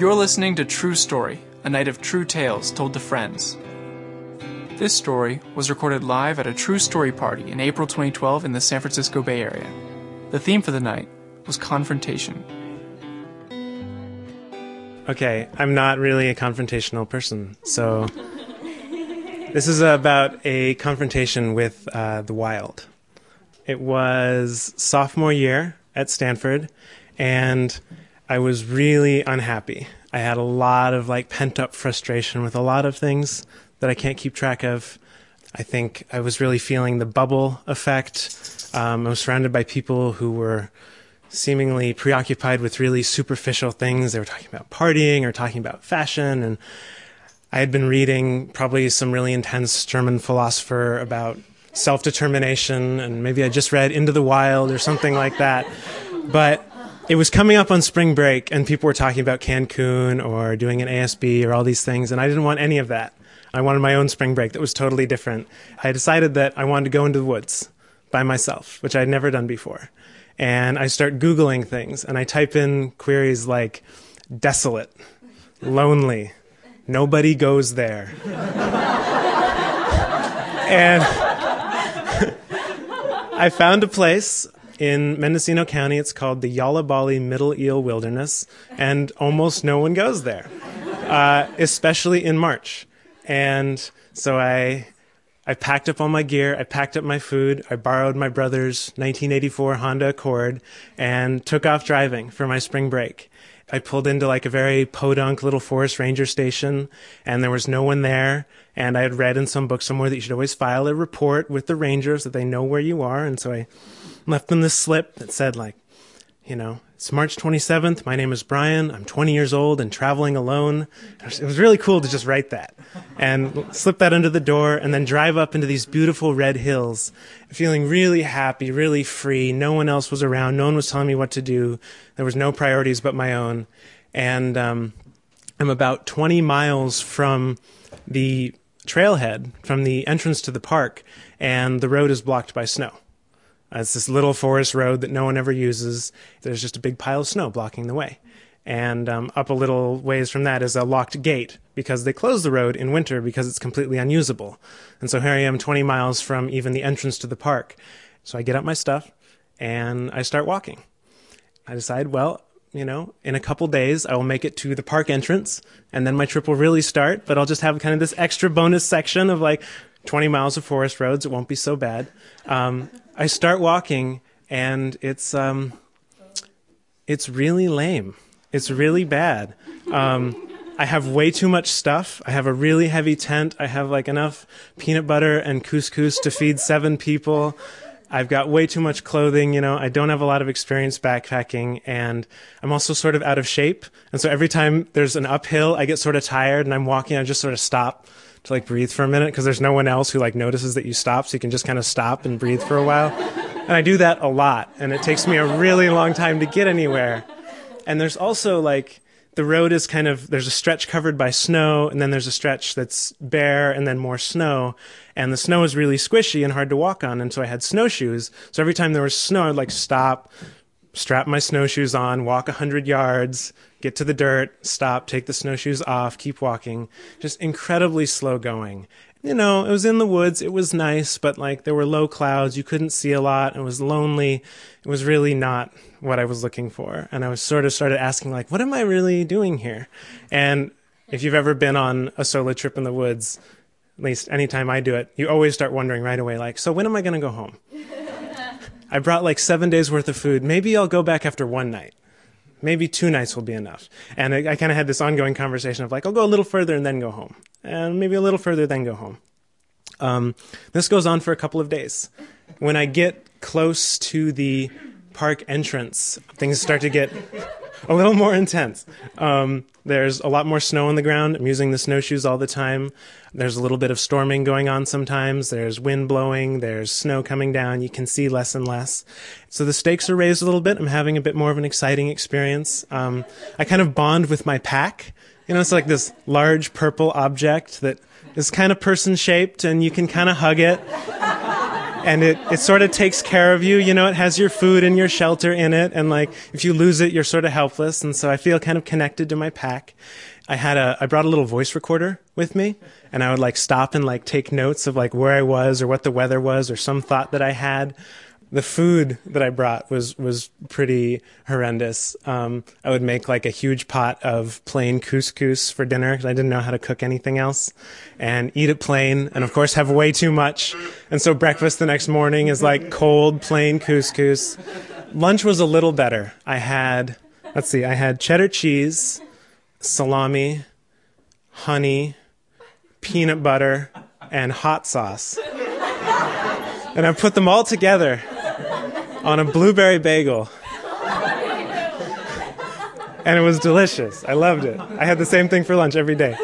You're listening to True Story, a night of true tales told to friends. This story was recorded live at a True Story party in April 2012 in the San Francisco Bay Area. The theme for the night was confrontation. Okay, I'm not really a confrontational person, so this is about a confrontation with uh, the wild. It was sophomore year at Stanford, and I was really unhappy. I had a lot of like pent up frustration with a lot of things that I can't keep track of. I think I was really feeling the bubble effect. Um, I was surrounded by people who were seemingly preoccupied with really superficial things. They were talking about partying or talking about fashion. And I had been reading probably some really intense German philosopher about self determination. And maybe I just read Into the Wild or something like that. But it was coming up on spring break and people were talking about Cancun or doing an ASB or all these things. And I didn't want any of that. I wanted my own spring break that was totally different. I decided that I wanted to go into the woods by myself, which I'd never done before. And I start Googling things and I type in queries like desolate, lonely, nobody goes there. and I found a place in Mendocino County. It's called the Yolla Bolly Middle Eel Wilderness, and almost no one goes there, uh, especially in March. And so I I packed up all my gear, I packed up my food, I borrowed my brother's 1984 Honda Accord and took off driving for my spring break. I pulled into like a very podunk little forest ranger station and there was no one there. And I had read in some book somewhere that you should always file a report with the rangers that they know where you are. And so I left them this slip that said like, you know, it's March 27th. My name is Brian. I'm 20 years old and traveling alone. It was really cool to just write that and slip that under the door and then drive up into these beautiful red hills, feeling really happy, really free. No one else was around. No one was telling me what to do. There was no priorities but my own. And um, I'm about 20 miles from the trailhead, from the entrance to the park, and the road is blocked by snow. It's this little forest road that no one ever uses. There's just a big pile of snow blocking the way. And um, up a little ways from that is a locked gate because they close the road in winter because it's completely unusable. And so here I am 20 miles from even the entrance to the park. So I get up my stuff and I start walking. I decide, well, you know, in a couple days I will make it to the park entrance and then my trip will really start, but I'll just have kind of this extra bonus section of like 20 miles of forest roads. It won't be so bad. Um, I start walking, and it's um, it's really lame. It's really bad. Um, I have way too much stuff. I have a really heavy tent. I have like enough peanut butter and couscous to feed seven people. I've got way too much clothing, you know, I don't have a lot of experience backpacking and I'm also sort of out of shape. And so every time there's an uphill, I get sort of tired and I'm walking, I just sort of stop to like breathe for a minute because there's no one else who like notices that you stop, so you can just kind of stop and breathe for a while. And I do that a lot, and it takes me a really long time to get anywhere. And there's also like the road is kind of there's a stretch covered by snow, and then there's a stretch that's bare, and then more snow. And the snow is really squishy and hard to walk on, and so I had snowshoes. So every time there was snow, I'd like stop, strap my snowshoes on, walk a hundred yards, get to the dirt, stop, take the snowshoes off, keep walking. Just incredibly slow going. You know, it was in the woods. It was nice, but like there were low clouds. You couldn't see a lot. It was lonely. It was really not what I was looking for. And I was sort of started asking like, what am I really doing here? And if you've ever been on a solo trip in the woods, at least anytime I do it, you always start wondering right away, like, so when am I going to go home? I brought like seven days worth of food. Maybe I'll go back after one night maybe two nights will be enough. And I, I kind of had this ongoing conversation of like, I'll go a little further and then go home, and maybe a little further, then go home. Um, this goes on for a couple of days. When I get close to the park entrance, things start to get a little more intense. Um, there's a lot more snow on the ground. I'm using the snowshoes all the time. There's a little bit of storming going on sometimes. There's wind blowing. There's snow coming down. You can see less and less. So the stakes are raised a little bit. I'm having a bit more of an exciting experience. Um, I kind of bond with my pack. You know, it's like this large purple object that is kind of person shaped and you can kind of hug it. And it, it sort of takes care of you. You know, it has your food and your shelter in it. And like, if you lose it, you're sort of helpless. And so I feel kind of connected to my pack. I had a, I brought a little voice recorder with me and I would like stop and like take notes of like where I was or what the weather was or some thought that I had the food that I brought was was pretty horrendous. Um, I would make like a huge pot of plain couscous for dinner because I didn't know how to cook anything else, and eat it plain, and of course have way too much. And so breakfast the next morning is like cold plain couscous. Lunch was a little better. I had let's see, I had cheddar cheese, salami, honey, peanut butter, and hot sauce. And I put them all together on a blueberry bagel. And it was delicious. I loved it. I had the same thing for lunch every day.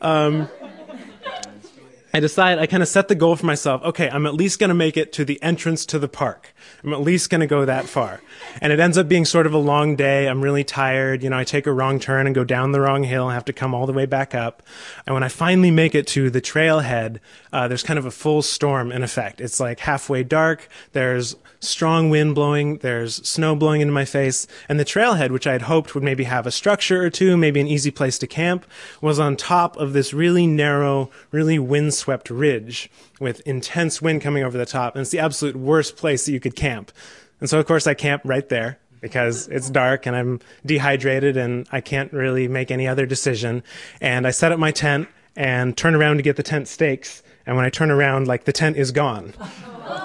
um, I decide I kind of set the goal for myself okay, I'm at least going to make it to the entrance to the park. I'm at least going to go that far. And it ends up being sort of a long day. I'm really tired. You know, I take a wrong turn and go down the wrong hill and have to come all the way back up. And when I finally make it to the trailhead, uh, there's kind of a full storm in effect. It's like halfway dark. There's strong wind blowing, there's snow blowing into my face, and the trailhead, which I had hoped would maybe have a structure or two, maybe an easy place to camp, was on top of this really narrow, really windswept ridge with intense wind coming over the top, and it's the absolute worst place that you could camp. And so, of course, I camp right there because it's dark and I'm dehydrated and I can't really make any other decision. And I set up my tent and turn around to get the tent stakes. And when I turn around, like the tent is gone.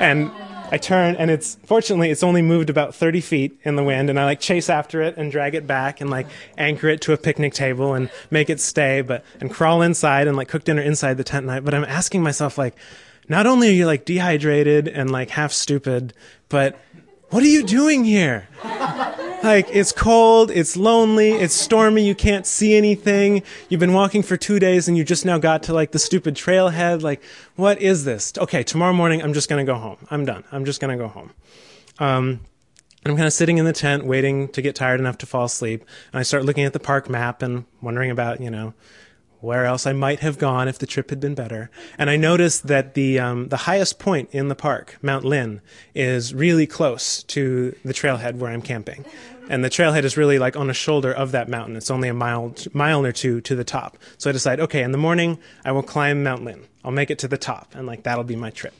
And I turn and it's fortunately it's only moved about 30 feet in the wind and I like chase after it and drag it back and like anchor it to a picnic table and make it stay but and crawl inside and like cook dinner inside the tent night. But I'm asking myself like not only are you like dehydrated and like half stupid but what are you doing here? Like, it's cold, it's lonely, it's stormy, you can't see anything. You've been walking for two days and you just now got to like the stupid trailhead. Like, what is this? Okay, tomorrow morning I'm just gonna go home. I'm done. I'm just gonna go home. Um, I'm kind of sitting in the tent waiting to get tired enough to fall asleep. And I start looking at the park map and wondering about, you know, where else I might have gone if the trip had been better. And I noticed that the um, the highest point in the park, Mount Linn, is really close to the trailhead where I'm camping. And the trailhead is really like on a shoulder of that mountain. It's only a mile mile or two to the top. So I decide, okay, in the morning I will climb Mount Linn. I'll make it to the top, and like that'll be my trip.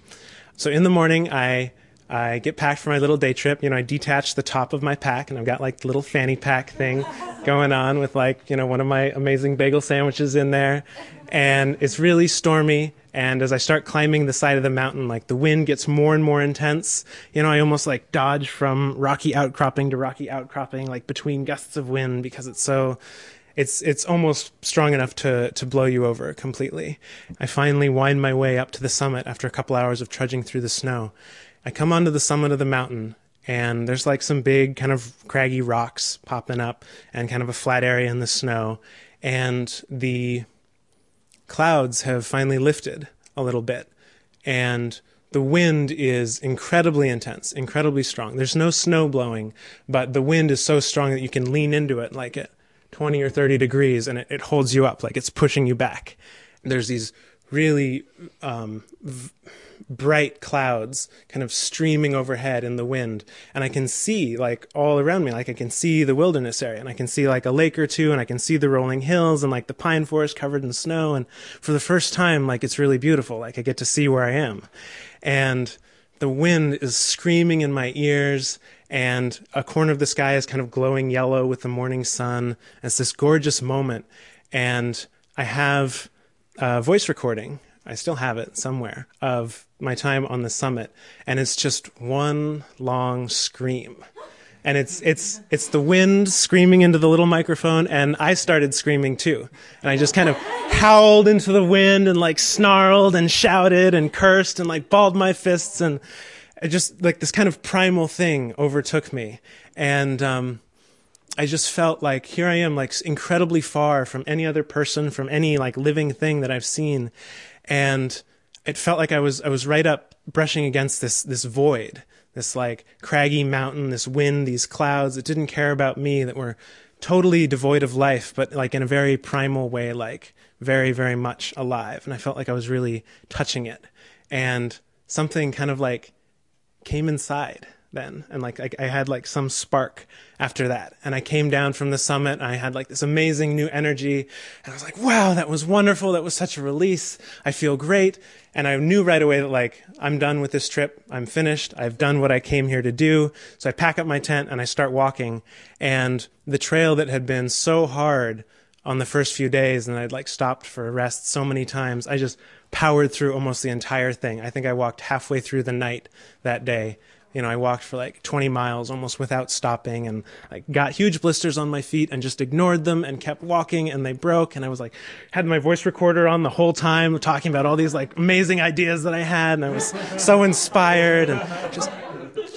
So in the morning I I get packed for my little day trip. You know, I detach the top of my pack, and I've got like the little fanny pack thing going on with like you know one of my amazing bagel sandwiches in there, and it's really stormy. And as I start climbing the side of the mountain, like the wind gets more and more intense. You know, I almost like dodge from rocky outcropping to rocky outcropping, like between gusts of wind because it's so it's it's almost strong enough to to blow you over completely. I finally wind my way up to the summit after a couple hours of trudging through the snow. I come onto the summit of the mountain and there's like some big kind of craggy rocks popping up and kind of a flat area in the snow and the clouds have finally lifted a little bit and the wind is incredibly intense, incredibly strong. There's no snow blowing, but the wind is so strong that you can lean into it like at 20 or 30 degrees and it, it holds you up, like it's pushing you back. There's these really um, v- bright clouds kind of streaming overhead in the wind. And i can see like all around me. Like i can see the wilderness area and i can see like a lake or two and i can see the rolling hills and like the pine forest covered in snow. And for the first time like it's really beautiful. Like i get to see where i am. And the wind is screaming in my ears and a corner of the sky is kind of glowing yellow with the morning sun. It's this gorgeous moment. And i have a voice recording I still have it somewhere of my time on the summit, and it's just one long scream. And it's it's it's the wind screaming into the little microphone, and I started screaming too. And I just kind of howled into the wind and like snarled and shouted and cursed and like balled my fists, and it just like this kind of primal thing overtook me. And um, I just felt like here I am, like incredibly far from any other person, from any like living thing that I've seen, and it felt like I was I was right up brushing against this this void, this like craggy mountain, this wind, these clouds that didn't care about me, that were totally devoid of life, but like in a very primal way, like very very much alive. And I felt like I was really touching it. and something kind of like came inside then. And like I, I, had like some spark after that. And i came down from the summit and i had like this amazing new energy. And i was like wow that was wonderful. That was such a release. I feel great. And i knew right away that like i'm done with this trip. I'm finished. I've done what i came here to do. So i pack up my tent and i start walking. And the trail that had been so hard on the first few days and i'd like stopped for rest so many times i just powered through almost the entire thing. I think i walked halfway through the night that day you know, I walked for like 20 miles almost without stopping and I got huge blisters on my feet and just ignored them and kept walking and they broke. And I was like, had my voice recorder on the whole time talking about all these like amazing ideas that I had. And I was so inspired and just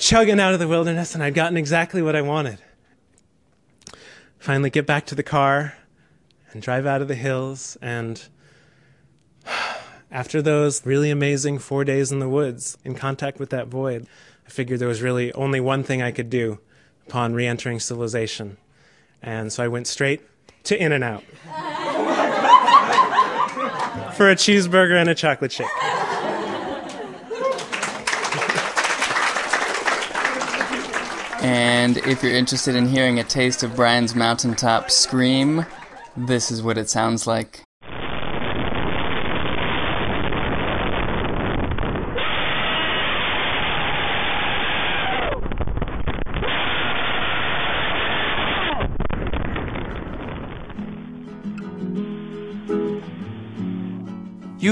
chugging out of the wilderness and I'd gotten exactly what I wanted. Finally get back to the car and drive out of the hills and after those really amazing four days in the woods in contact with that void, I figured there was really only one thing I could do upon re entering civilization. And so I went straight to In N Out for a cheeseburger and a chocolate shake. And if you're interested in hearing a taste of Brian's mountaintop scream, this is what it sounds like.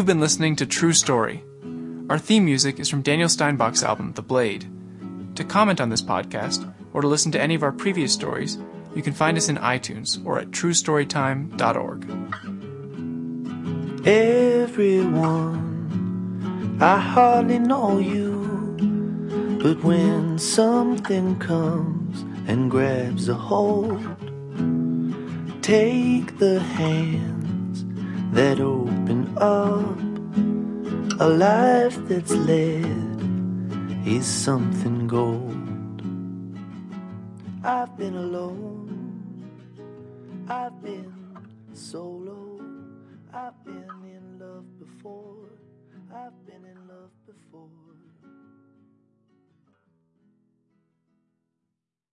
You've been listening to True Story. Our theme music is from Daniel Steinbach's album, The Blade. To comment on this podcast, or to listen to any of our previous stories, you can find us in iTunes or at truestorytime.org. Everyone, I hardly know you, but when something comes and grabs a hold, take the hand that open up. A life that's led is something gold. I've been alone, I've been solo, I've been in love before, I've been in love before.